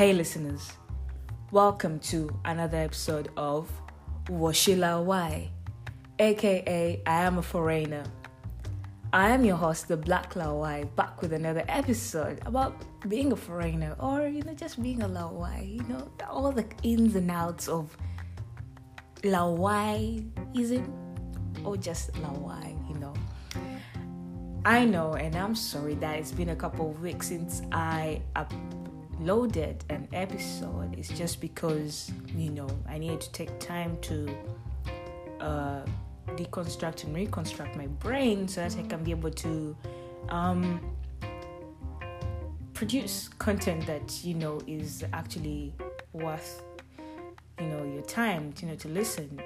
Hey, listeners, welcome to another episode of Washila Why, aka I Am a Foreigner. I am your host, the Black Lawai, back with another episode about being a foreigner or, you know, just being a Lawai, you know, all the ins and outs of Lawaiism or just Lawai, you know. I know, and I'm sorry that it's been a couple of weeks since I uploaded an episode. is just because, you know, I needed to take time to uh, deconstruct and reconstruct my brain so that I can be able to um, produce content that, you know, is actually worth, you know, your time, you know, to listen.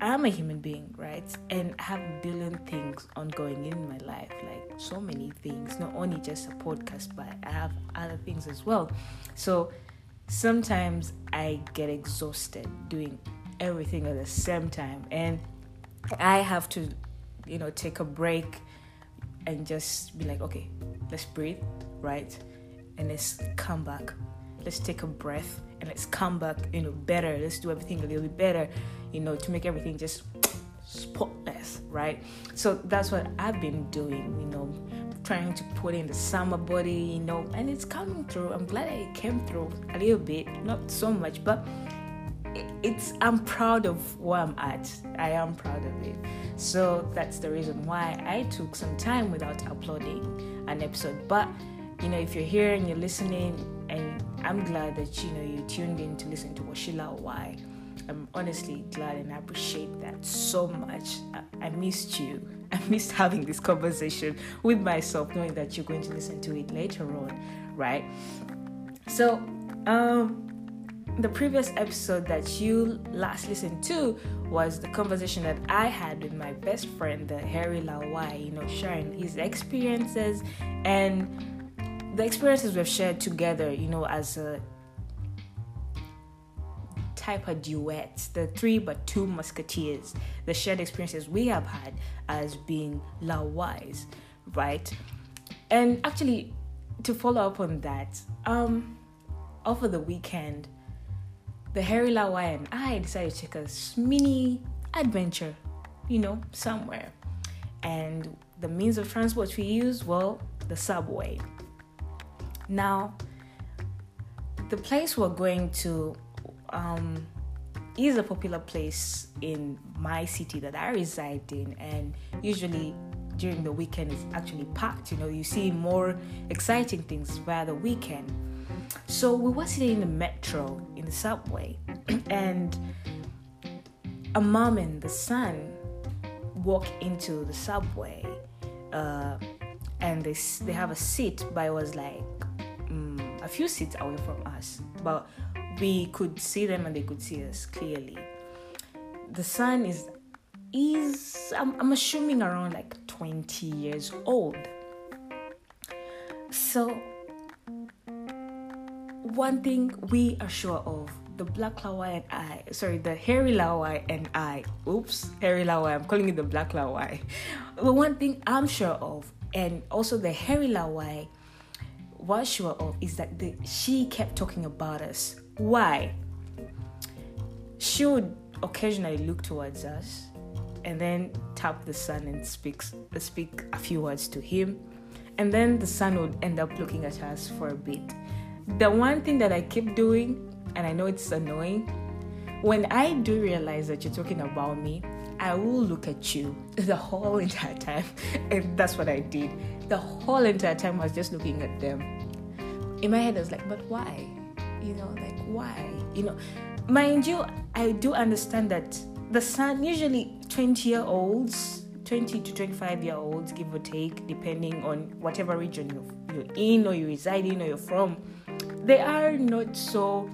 I'm a human being, right? And I have a billion things ongoing in my life, like so many things, not only just a podcast, but I have other things as well. So sometimes I get exhausted doing everything at the same time, and I have to, you know, take a break and just be like, okay, let's breathe, right? And let's come back. Let's take a breath and let's come back, you know, better. Let's do everything a little bit better you know, to make everything just spotless, right? So that's what I've been doing, you know, trying to put in the summer body, you know, and it's coming through. I'm glad it came through a little bit, not so much, but it's I'm proud of where I'm at. I am proud of it. So that's the reason why I took some time without uploading an episode. But you know, if you're here and you're listening, and I'm glad that you know you tuned in to listen to Washila Why I'm honestly glad and I appreciate that so much. I, I missed you. I missed having this conversation with myself, knowing that you're going to listen to it later on, right? So, um, the previous episode that you last listened to was the conversation that I had with my best friend, the Harry Lawai, you know, sharing his experiences and the experiences we've shared together, you know, as a type of duets, the three but two musketeers, the shared experiences we have had as being Lawais, right? And actually, to follow up on that, um, over the weekend, the Harry Lawai and I decided to take a mini adventure, you know, somewhere. And the means of transport we used, well, the subway. Now, the place we're going to um, is a popular place in my city that I reside in, and usually during the weekend it's actually packed. You know, you see more exciting things via the weekend. So we were sitting in the metro in the subway, and a mom and the son walk into the subway, uh, and they they have a seat, but it was like a few seats away from us, but we could see them and they could see us clearly. The son is is I'm, I'm assuming around like 20 years old. So one thing we are sure of the black lawai and I, sorry, the hairy lawai and I, oops, hairy lawai, I'm calling it the black lawai. The one thing I'm sure of, and also the hairy lawai was sure of, is that the, she kept talking about us. Why? She would occasionally look towards us and then tap the son and speaks uh, speak a few words to him. And then the son would end up looking at us for a bit. The one thing that i keep doing and i know it's annoying when i do realize that you're talking about me i will look at you the whole entire time. And that's what i did the whole entire time i was just looking at them. In my head i was like but why? You know like why? You know mind you i do understand that the son usually 20 year olds 20 to 25 year olds give or take depending on whatever region you're, in or you reside in or you're from they are not so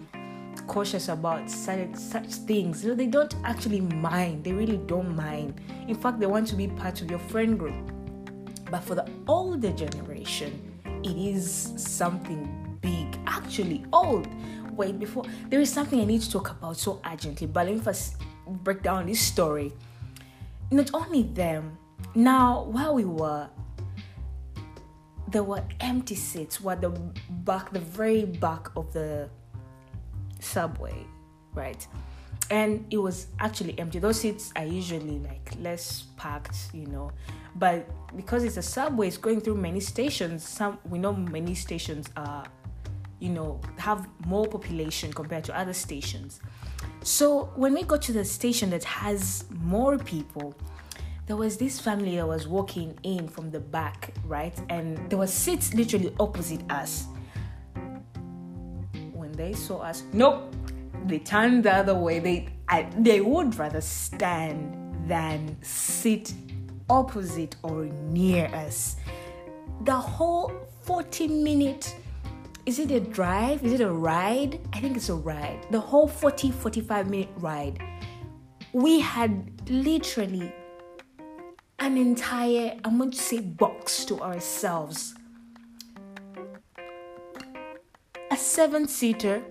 cautious about such things. You know, they don't actually mind. They really don't mind. In fact they want to be part of your friend group but for the older generation it is something big, actually old. Wait, before there is something I need to talk about so urgently, but let me first break down this story. Not only them, now while we were there were empty seats were the back the very back of the subway right and it was actually empty those seats are usually like less packed you know but because it's a subway it's going through many stations some we know many stations are you know have more population compared to other stations so when we got to the station that has more people there was this family that was walking in from the back, right? And there were seats literally opposite us. When they saw us, nope, they turn the other way. They I, they would rather stand than sit opposite or near us. The whole 40 minute is it a drive? Is it a ride? I think it's a ride. The whole 40 45 minute ride. We had literally an entire, I'm going to say, box to ourselves. A seven seater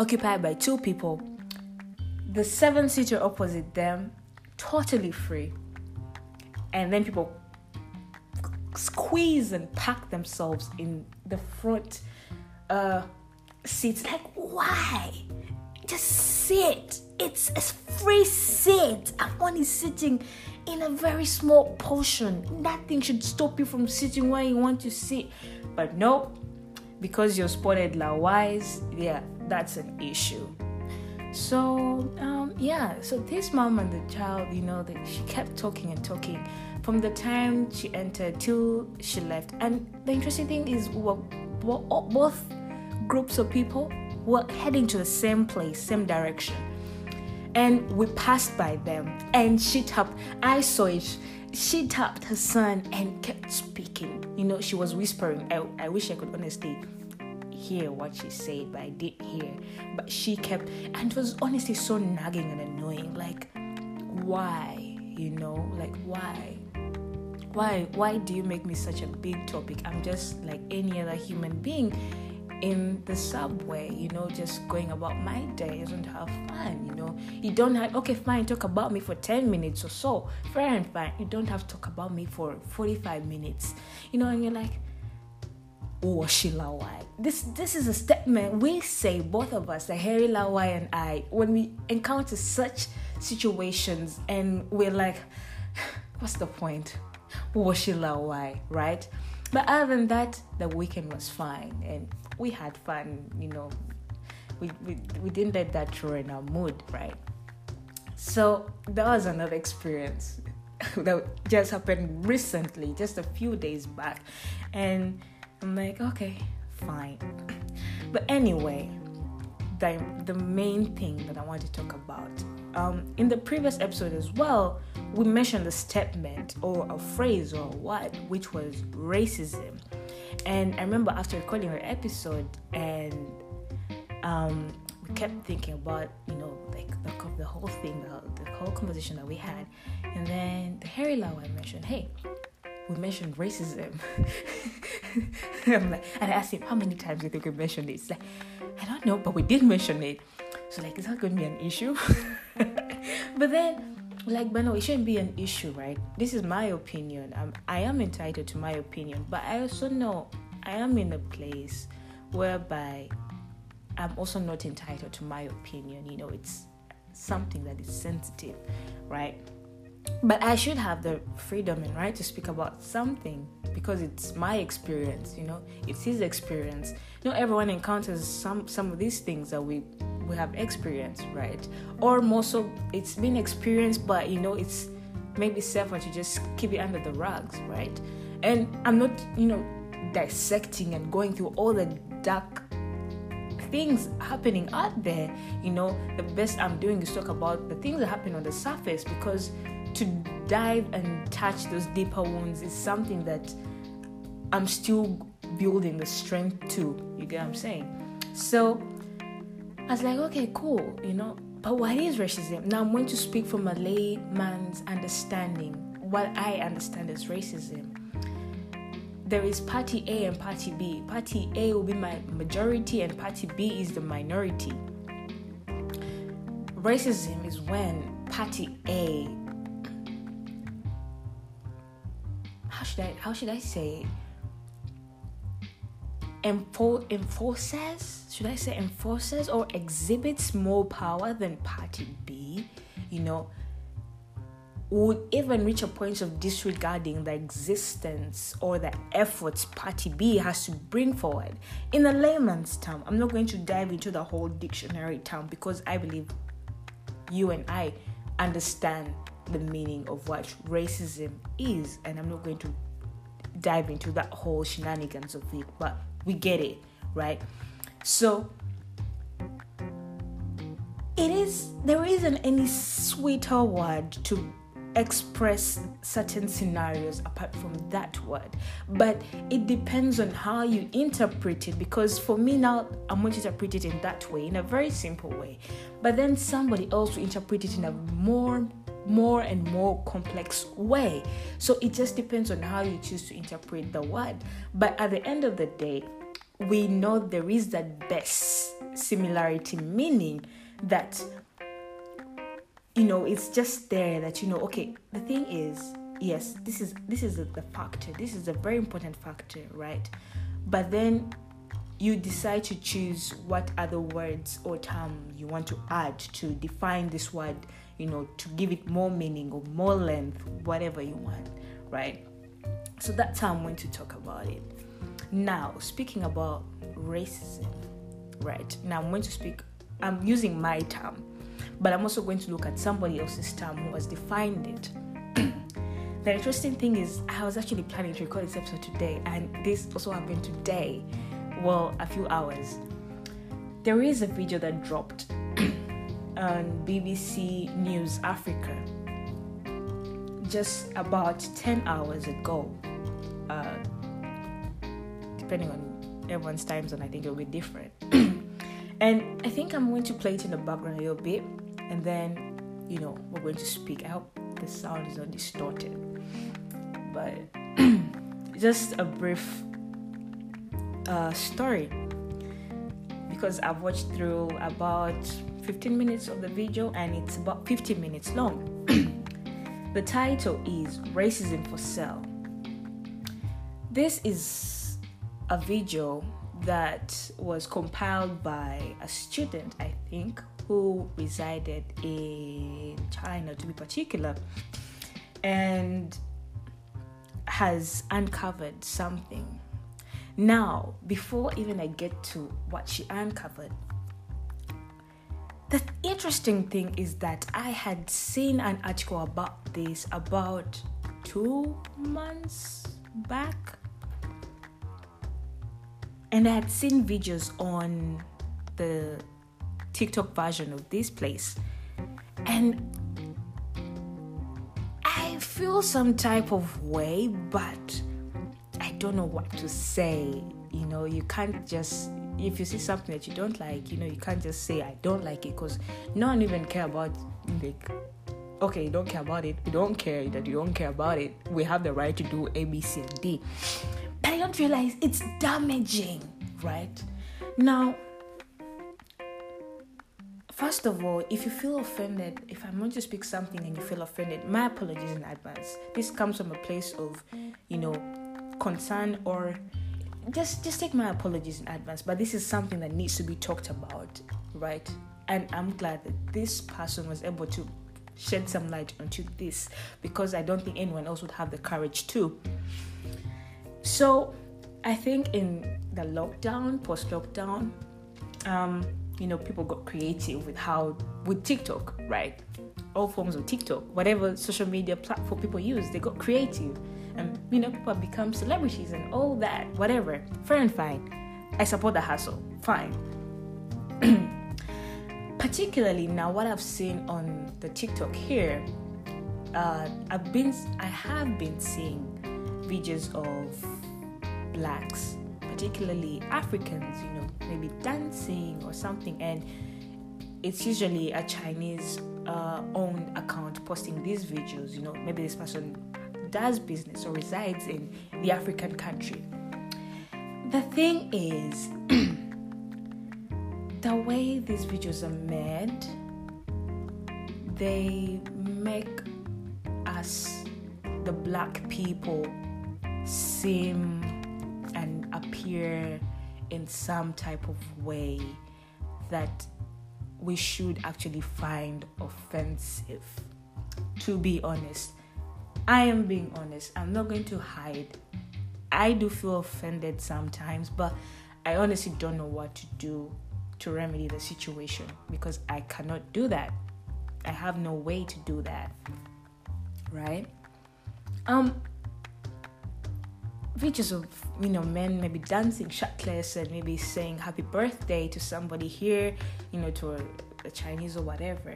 occupied by two people, the seven seater opposite them, totally free. And then people squeeze and pack themselves in the front uh, seats. Like, why? Just sit. It's a free seat. Everyone is sitting in a very small portion. Nothing should stop you from sitting where you want to sit. But no, because you're spotted Lawais, yeah, that's an issue. So um, yeah, so this mom and the child, you know, that she kept talking and talking. From the time she entered till she left. And the interesting thing is, we're, we're both groups of people were heading to the same place, same direction. And we passed by them. And she tapped i saw it. She tapped her son and kept speaking. You know she was whispering i, I wish i could honestly hear what she said but i didn't hear but she kept and it was honestly so nagging and annoying like why you know like why why why do you make me such a big topic i'm just like any other human being in the subway, you know, just going about my day, isn't have fun, you know. You don't have okay, fine, talk about me for 10 minutes or so. Fair and fine. You don't have to talk about me for 45 minutes. You know, and you're like, oh Sheila Lawai. This this is a statement we say both of us, Harry Lawai and I, when we encounter such situations and we're like, what's the point? Oh Sheila Lawai, right? But other than that, the weekend was fine and we had fun, you know. We, we, we didn't let that ruin our mood, right? So that was another experience that just happened recently, just a few days back. And I'm like, okay, fine. But anyway, the, the main thing that I want to talk about. Um, in the previous episode as well, we mentioned a statement or a phrase or what, which was racism. And I remember after recording our episode, and um, we kept thinking about, you know, like the, the whole thing, the, the whole conversation that we had. And then the Harry Lawai mentioned, hey, we mentioned racism. Like, and I asked him, how many times do you think we mentioned it? Like, I don't know, but we did mention it. So like, is that going to be an issue? but then like but no it shouldn't be an issue right this is my opinion I'm, i am entitled to my opinion but i also know i am in a place whereby i'm also not entitled to my opinion you know it's something that is sensitive right but i should have the freedom and right to speak about something because it's my experience you know it's his experience You know, everyone encounters some some of these things that we we have experienced, right? Or more so, it's been experienced, but you know, it's maybe safer to just keep it under the rugs, right? And I'm not, you know, dissecting and going through all the dark things happening out there. You know, the best I'm doing is talk about the things that happen on the surface because to dive and touch those deeper wounds is something that I'm still building the strength to. You get what I'm saying? So I was like, okay, cool, you know. But what is racism? Now I'm going to speak from a layman's understanding. What I understand as racism. There is party A and party B. Party A will be my majority, and party B is the minority. Racism is when party A should I how should I say enfo- enforces, should I say enforces or exhibits more power than party B, you know, would even reach a point of disregarding the existence or the efforts party B has to bring forward. In a layman's term, I'm not going to dive into the whole dictionary term because I believe you and I understand the meaning of what racism is, and I'm not going to dive into that whole shenanigans of it, but we get it, right? So it is there isn't any sweeter word to express certain scenarios apart from that word but it depends on how you interpret it because for me now i'm going to interpret it in that way in a very simple way but then somebody else will interpret it in a more more and more complex way. So it just depends on how you choose to interpret the word. But at the end of the day we know there is that best similarity meaning that you know it's just there that you know okay the thing is yes this is this is the factor. This is a very important factor right? But then you decide to choose what other words or term you want to add to define this word you know to give it more meaning or more length whatever you want right so that's how i'm going to talk about it now speaking about racism right now i'm going to speak i'm using my term but I'm also going to look at somebody else's term who has defined it. the interesting thing is, I was actually planning to record this episode today, and this also happened today. Well, a few hours. There is a video that dropped on BBC News Africa just about 10 hours ago. Uh, depending on everyone's time zone, I think it'll be different. and I think I'm going to play it in the background a little bit and then you know we're going to speak. I hope the sound is not distorted, but just a brief uh, story because I've watched through about 15 minutes of the video and it's about 15 minutes long. the title is Racism for Sale. This is a video that was compiled by a student, I think, who resided in China, to be particular, and has uncovered something. Now, before even I get to what she uncovered, the interesting thing is that I had seen an article about this about two months back. And I had seen videos on the TikTok version of this place. And I feel some type of way, but don't know what to say. You know, you can't just if you see something that you don't like, you know, you can't just say I don't like it because no one even care about like okay, you don't care about it. You don't care that you don't care about it. We have the right to do A, B, C, and D. But I don't realize it's damaging, right? Now First of all, if you feel offended, if I'm going to speak something and you feel offended, my apologies in advance. This comes from a place of, you know, concern or just just take my apologies in advance. But this is something that needs to be talked about, right? And I'm glad that this person was able to shed some light onto this because I don't think anyone else would have the courage to. So, I think in the lockdown, post lockdown, um, you know, people got creative with how, with TikTok, right? All forms of TikTok, whatever social media platform people use, they got creative. And, you know, people become celebrities and all that, whatever. Fair and fine. I support the hustle. Fine. Particularly now, what I've seen on the TikTok here, uh, I've been, I have been seeing videos of blacks particularly Africans, you know, maybe dancing or something, and it's usually a Chinese uh, owned account posting these videos. You know, maybe this person does business or resides in the African country. The thing is, the way these videos are made, they make us, the black people, seem and appear in some type of way that we should actually find offensive. To be honest, I am being honest. I'm not going to hide. I do feel offended sometimes, but I honestly don't know what to do to remedy the situation because I cannot do that. I have no way to do that. Right? Um videos of you know men maybe dancing shirtless and maybe saying happy birthday to somebody here, you know, to a, a Chinese or whatever.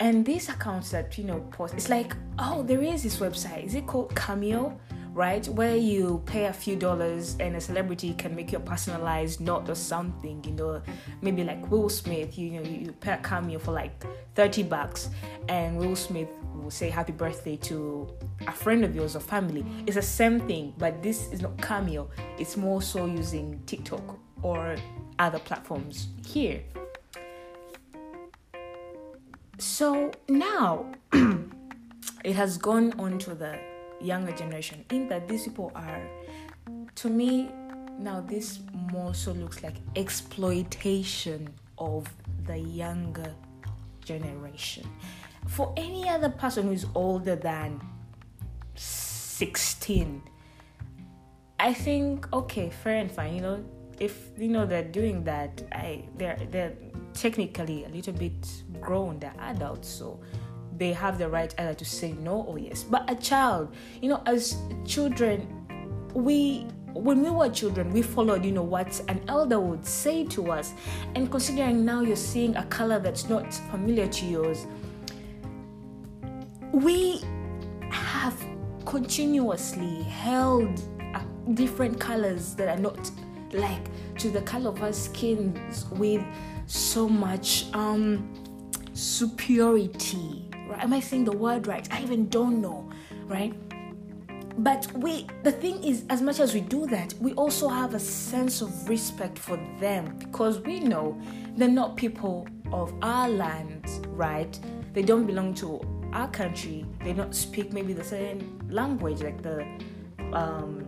And these accounts that you know post, it's like, oh, there is this website. Is it called Cameo? right? Where you pay a few dollars and a celebrity can make your personalized note or something, you know, maybe like Will Smith, you know, you pay a cameo for like 30 bucks and Will Smith will say happy birthday to a friend of yours or family. It's the same thing, but this is not cameo, it's more so using TikTok or other platforms here. So now it has gone on to the younger generation in that these people are to me now this more so looks like exploitation of the younger generation. For any other person who is older than 16 i think okay fair and fine you know if you know they're doing that i they're they're technically a little bit grown they're adults so they have the right either to say no or yes. But a child, you know, as children, we when we were children, we followed, you know, what an elder would say to us. And considering now you're seeing a color that's not familiar to yours, we have continuously held different colors that are not like to the color of our skins with so much um superiority right? Am I saying the word right? I even don't know, right? But we, the thing is, as much as we do that, we also have a sense of respect for them because we know they're not people of our land, right? They don't belong to our country. They don't speak maybe the same language, like the um,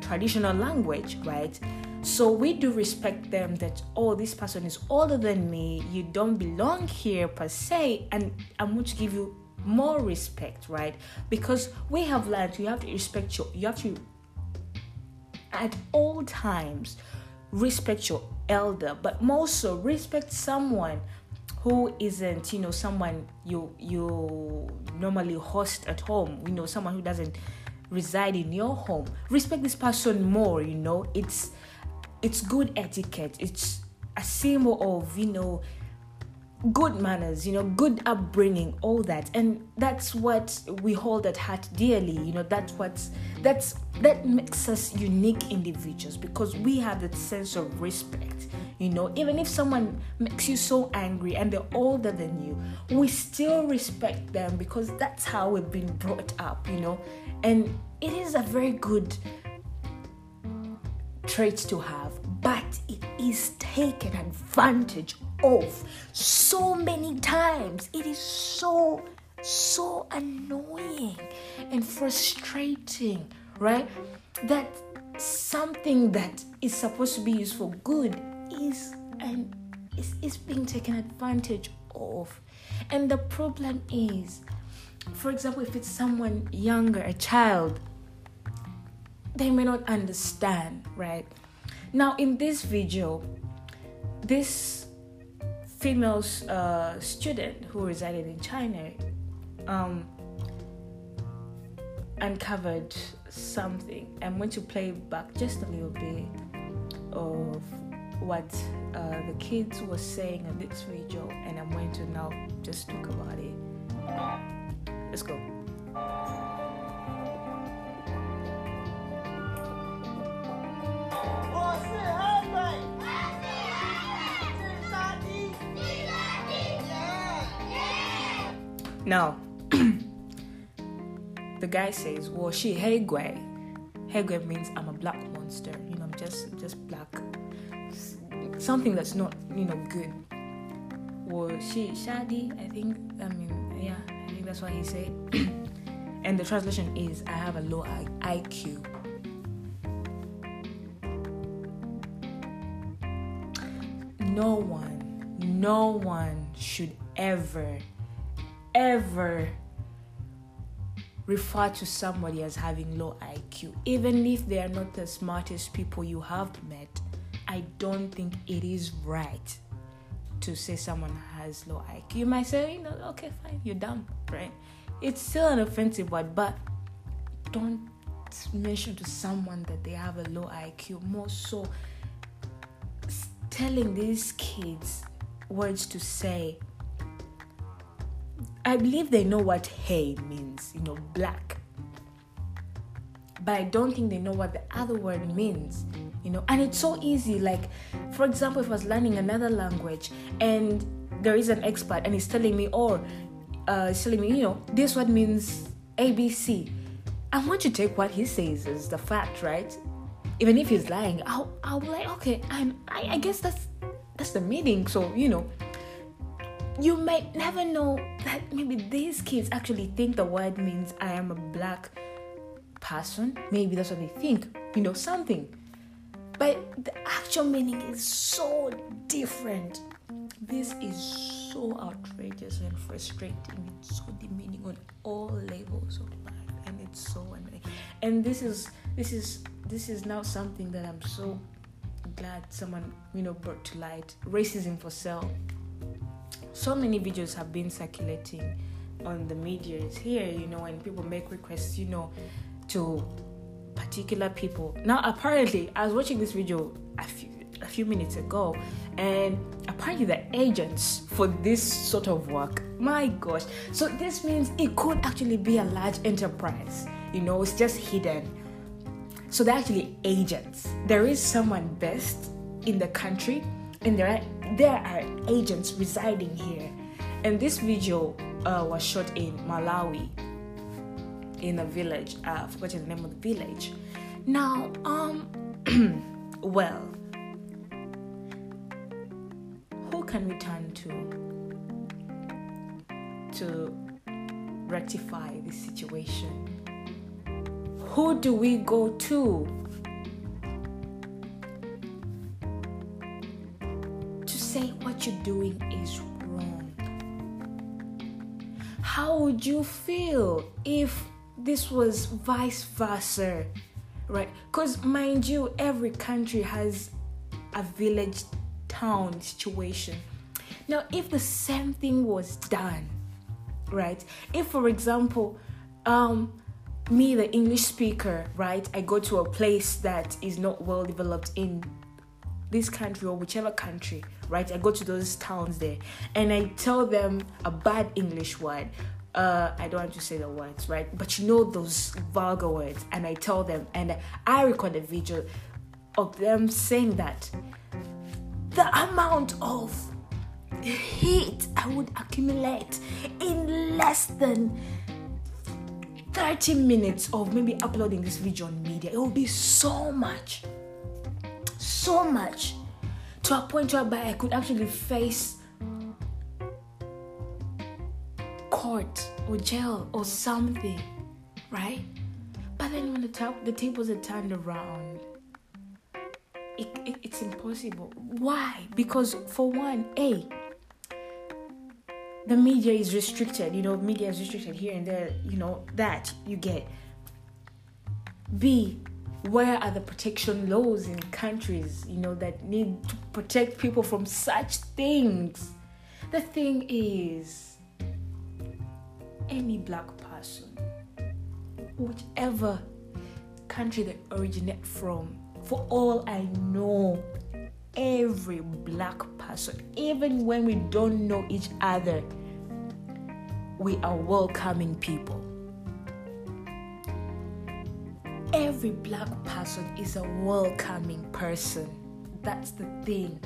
traditional language, right? So we do respect them that oh this person is older than me, you don't belong here per se, and I'm going to give you more respect, right? Because we have learned you have to respect your you have to at all times respect your elder, but more so respect someone who isn't, you know, someone you you normally host at home, you know, someone who doesn't reside in your home. Respect this person more, you know. It's it's good etiquette. It's a symbol of, you know, good manners, you know, good upbringing, all that. And that's what we hold at heart dearly. You know, that's what's that's that makes us unique individuals because we have that sense of respect. You know, even if someone makes you so angry and they're older than you, we still respect them because that's how we've been brought up, you know. And it is a very good traits to have, but it is taken advantage of so many times. It is so, so annoying and frustrating, right? That something that is supposed to be used for good is and is, is being taken advantage of. And the problem is, for example, if it's someone younger, a child, they may not understand, right? Now, in this video, this female uh, student who resided in China um, uncovered something. I'm going to play back just a little bit of what uh, the kids were saying in this video, and I'm going to now just talk about it. Let's go. Now, the guy says, "Well, she. Hey gui means I'm a black monster. You know, I'm just just black. Something that's not you know good. Well, she shadi. I think. I mean, yeah. I think that's what he said. and the translation is, I have a low IQ. No one, no one should ever, ever refer to somebody as having low IQ, even if they are not the smartest people you have met. I don't think it is right to say someone has low IQ. You might say, you know, okay, fine, you're dumb, right? It's still an offensive word, but don't mention to someone that they have a low IQ. More so, telling these kids words to say. I believe they know what hey means, you know, black. But I don't think they know what the other word means, you know. And it's so easy. Like, for example, if I was learning another language and there is an expert and he's telling me, or uh, he's telling me, you know, this word means ABC. I want to take what he says as the fact, right? Even if he's lying, I'll, I'll be like, okay, I'm, I, I guess that's that's the meaning. So you know, you might never know that maybe these kids actually think the word means I am a black person. Maybe that's what they think, you know, something. But the actual meaning is so different. This is so outrageous and frustrating. It's so demeaning on all levels of life, and it's so annoying. And this is this is this is now something that I'm so glad someone you know brought to light. Racism for sale so many videos have been circulating on the medias here, you know, and people make requests, you know, to particular people. Now, apparently, I was watching this video a few, a few minutes ago, and apparently, the agents for this sort of work, my gosh, so this means it could actually be a large enterprise, you know, it's just hidden. So, they're actually agents. There is someone best in the country, and there are there are agents residing here. And this video uh, was shot in Malawi, in a village. Uh, I forgot the name of the village. Now, um, well, who can we turn to to rectify this situation? Who do we go to To say what you're doing is wrong. How would you feel if this was vice versa? Right? Because, mind you, every country has a village town situation. Now, if the same thing was done, right? If, for example, um, me, the English speaker, right, I go to a place that is not well developed in this country or whichever country, right? I go to those towns there and I tell them a bad English word. Uh, I don't want to say the words, right? But you know those vulgar words, and I tell them, and I record a video of them saying that. The amount of hate I would accumulate in less than 30 minutes of maybe uploading this video on media, it will be so much so much to a point whereby I could actually face court or jail or something, right? But then when the, ta- the tables are turned around, it, it, it's impossible. Why? Because for one, A, the media is restricted. You know, media is restricted here and there. You know that you get. B, where are the protection laws in countries you know that need to protect people from such things the thing is any black person whichever country they originate from for all i know every black person even when we don't know each other we are welcoming people every black person is a welcoming person. That's the thing.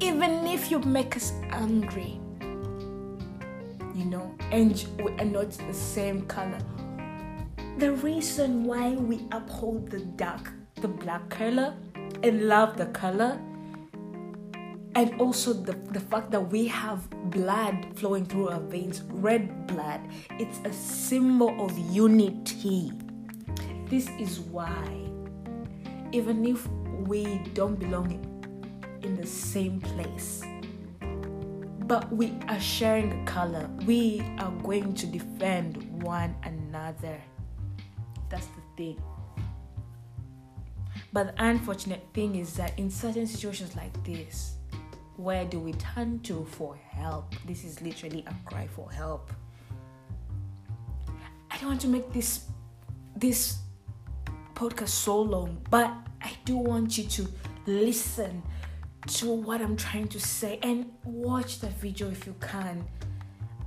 Even if you make us angry, you know, and we are not the same color. The reason why we uphold the dark, the black color, and love the color, and also the, the fact that we have blood flowing through our veins, red blood, it's a symbol of unity. This is why, even if we don't belong in the same place. But we are sharing a color. We are going to defend one another. That's the thing. But the unfortunate thing is that in certain situations like this, where do we turn to for help? This is literally a cry for help. I don't want to make this this podcast so long, but I do want you to listen to what I'm trying to say and watch the video if you can.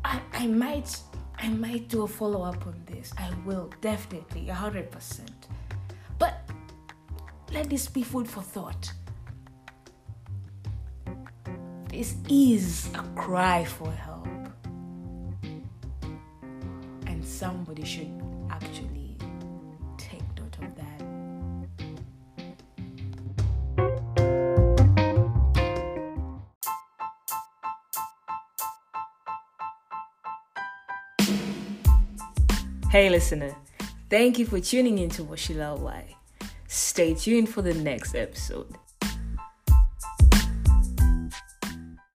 I, I might I might do a follow up on this. I will definitely, hundred percent. But let this be food for thought. This is a cry for help, and somebody should actually take note of that. Hey, listener, thank you for tuning in to Washila Why. Stay tuned for the next episode.